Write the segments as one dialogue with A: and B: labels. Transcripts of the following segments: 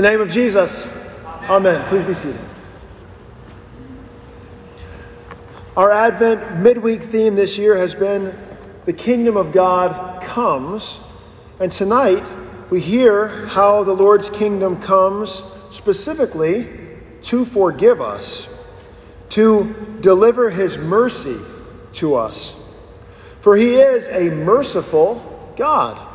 A: the name of Jesus, Amen. Please be seated. Our Advent midweek theme this year has been The Kingdom of God Comes. And tonight we hear how the Lord's kingdom comes specifically to forgive us, to deliver his mercy to us. For he is a merciful God.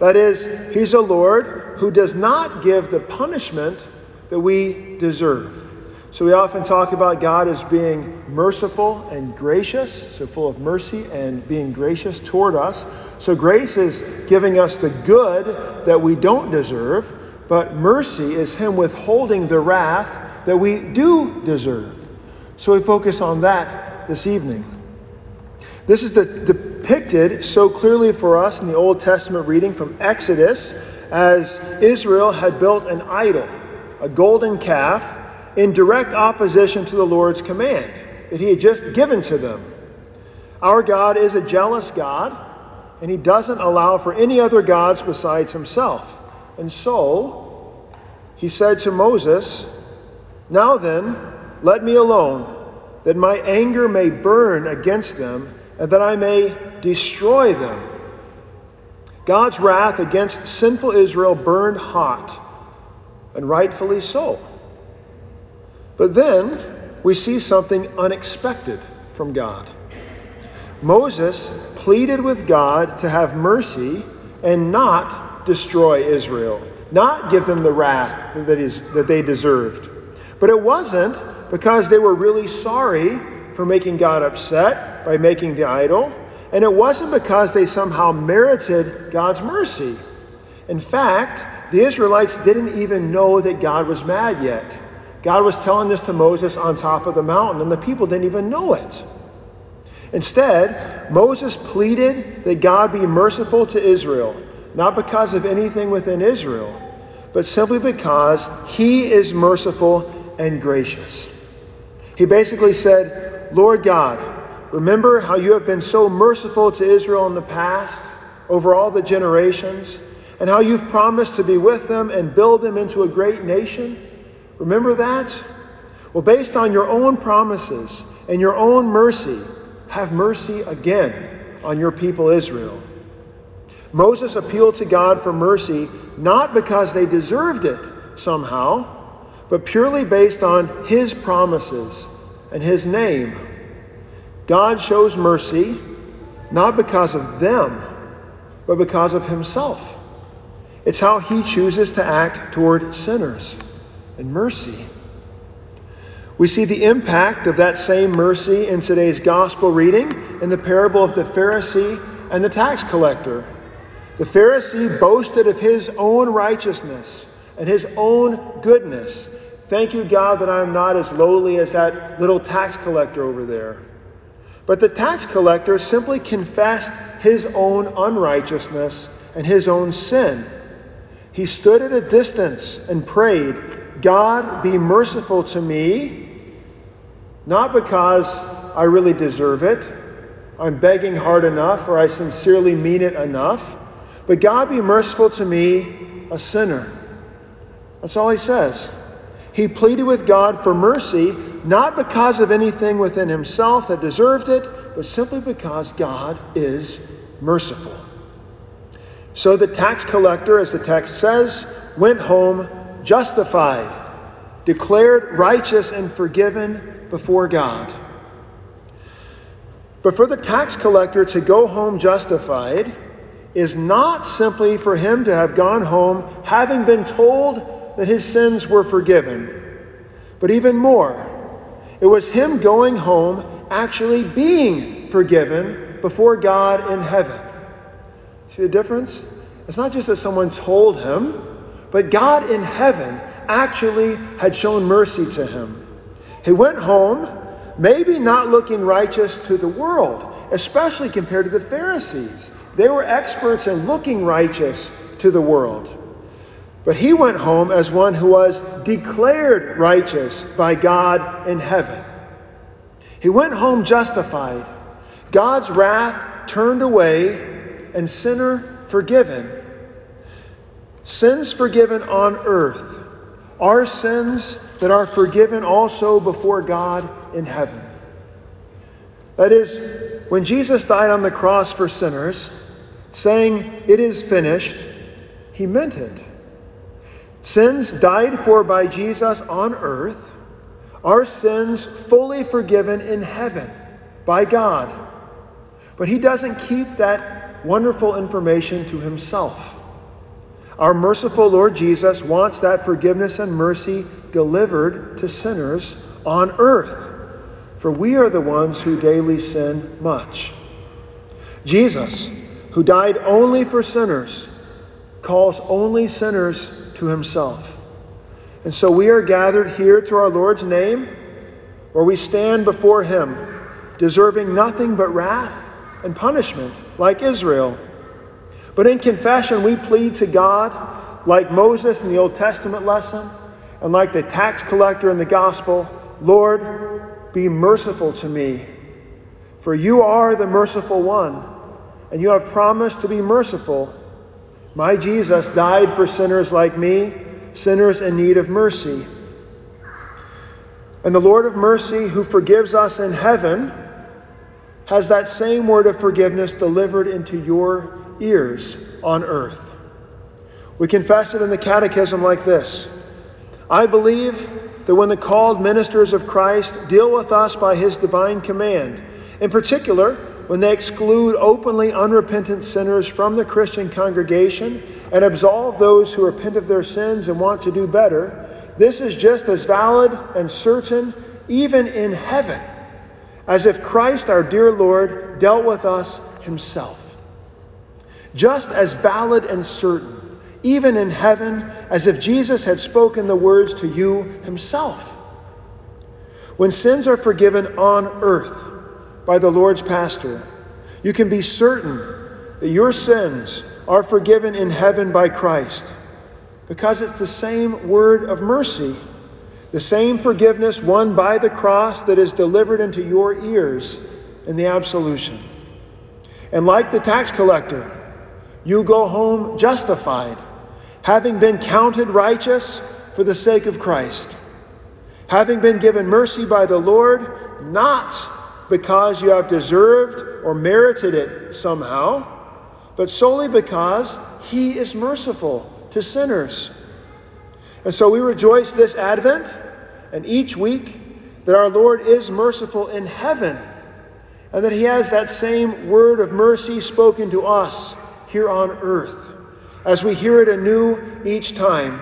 A: That is, he's a Lord who does not give the punishment that we deserve. So we often talk about God as being merciful and gracious, so full of mercy and being gracious toward us. So grace is giving us the good that we don't deserve, but mercy is Him withholding the wrath that we do deserve. So we focus on that this evening. This is the, depicted so clearly for us in the Old Testament reading from Exodus as Israel had built an idol, a golden calf, in direct opposition to the Lord's command that He had just given to them. Our God is a jealous God, and He doesn't allow for any other gods besides Himself. And so, He said to Moses, Now then, let me alone, that my anger may burn against them, and that I may destroy them. God's wrath against sinful Israel burned hot, and rightfully so. But then we see something unexpected from God. Moses pleaded with God to have mercy and not destroy Israel, not give them the wrath that, is, that they deserved. But it wasn't because they were really sorry for making God upset by making the idol, and it wasn't because they somehow merited God's mercy. In fact, the Israelites didn't even know that God was mad yet. God was telling this to Moses on top of the mountain, and the people didn't even know it. Instead, Moses pleaded that God be merciful to Israel, not because of anything within Israel, but simply because he is merciful and gracious. He basically said, Lord God, remember how you have been so merciful to Israel in the past, over all the generations, and how you've promised to be with them and build them into a great nation? Remember that? Well, based on your own promises and your own mercy, have mercy again on your people Israel. Moses appealed to God for mercy not because they deserved it somehow, but purely based on his promises and his name. God shows mercy not because of them, but because of himself. It's how he chooses to act toward sinners and mercy. We see the impact of that same mercy in today's gospel reading in the parable of the Pharisee and the tax collector. The Pharisee boasted of his own righteousness and his own goodness. Thank you, God, that I'm not as lowly as that little tax collector over there. But the tax collector simply confessed his own unrighteousness and his own sin. He stood at a distance and prayed, God, be merciful to me, not because I really deserve it, I'm begging hard enough, or I sincerely mean it enough, but God, be merciful to me, a sinner. That's all he says. He pleaded with God for mercy, not because of anything within himself that deserved it, but simply because God is merciful. So the tax collector, as the text says, went home justified, declared righteous and forgiven before God. But for the tax collector to go home justified is not simply for him to have gone home having been told that his sins were forgiven, but even more, it was him going home actually being forgiven before God in heaven. See the difference? It's not just that someone told him, but God in heaven actually had shown mercy to him. He went home, maybe not looking righteous to the world, especially compared to the Pharisees. They were experts in looking righteous to the world. But he went home as one who was declared righteous by God in heaven. He went home justified, God's wrath turned away, and sinner forgiven. Sins forgiven on earth our sins that are forgiven also before God in heaven. That is, when Jesus died on the cross for sinners, saying, It is finished, he meant it. Sins died for by Jesus on earth, our sins fully forgiven in heaven by God. But he doesn't keep that wonderful information to himself. Our merciful Lord Jesus wants that forgiveness and mercy delivered to sinners on earth, for we are the ones who daily sin much. Jesus, who died only for sinners, calls only sinners to himself. And so we are gathered here to our Lord's name, where we stand before him, deserving nothing but wrath and punishment, like Israel. But in confession, we plead to God, like Moses in the Old Testament lesson, and like the tax collector in the gospel Lord, be merciful to me. For you are the merciful one, and you have promised to be merciful. My Jesus died for sinners like me, sinners in need of mercy. And the Lord of mercy, who forgives us in heaven, has that same word of forgiveness delivered into your ears on earth. We confess it in the Catechism like this I believe that when the called ministers of Christ deal with us by his divine command, in particular, when they exclude openly unrepentant sinners from the Christian congregation and absolve those who repent of their sins and want to do better, this is just as valid and certain even in heaven as if Christ, our dear Lord, dealt with us himself. Just as valid and certain, even in heaven, as if Jesus had spoken the words to you himself. When sins are forgiven on earth by the Lord's pastor, you can be certain that your sins are forgiven in heaven by Christ because it's the same word of mercy the same forgiveness won by the cross that is delivered into your ears in the absolution. And like the tax collector, you go home justified, having been counted righteous for the sake of Christ, having been given mercy by the Lord, not because you have deserved or merited it somehow, but solely because He is merciful to sinners. And so we rejoice this Advent and each week that our Lord is merciful in heaven and that He has that same word of mercy spoken to us here on earth as we hear it anew each time.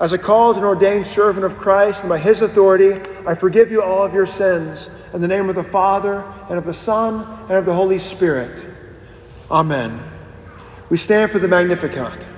A: As a called and ordained servant of Christ, and by His authority, I forgive you all of your sins. In the name of the Father, and of the Son, and of the Holy Spirit. Amen. We stand for the Magnificat.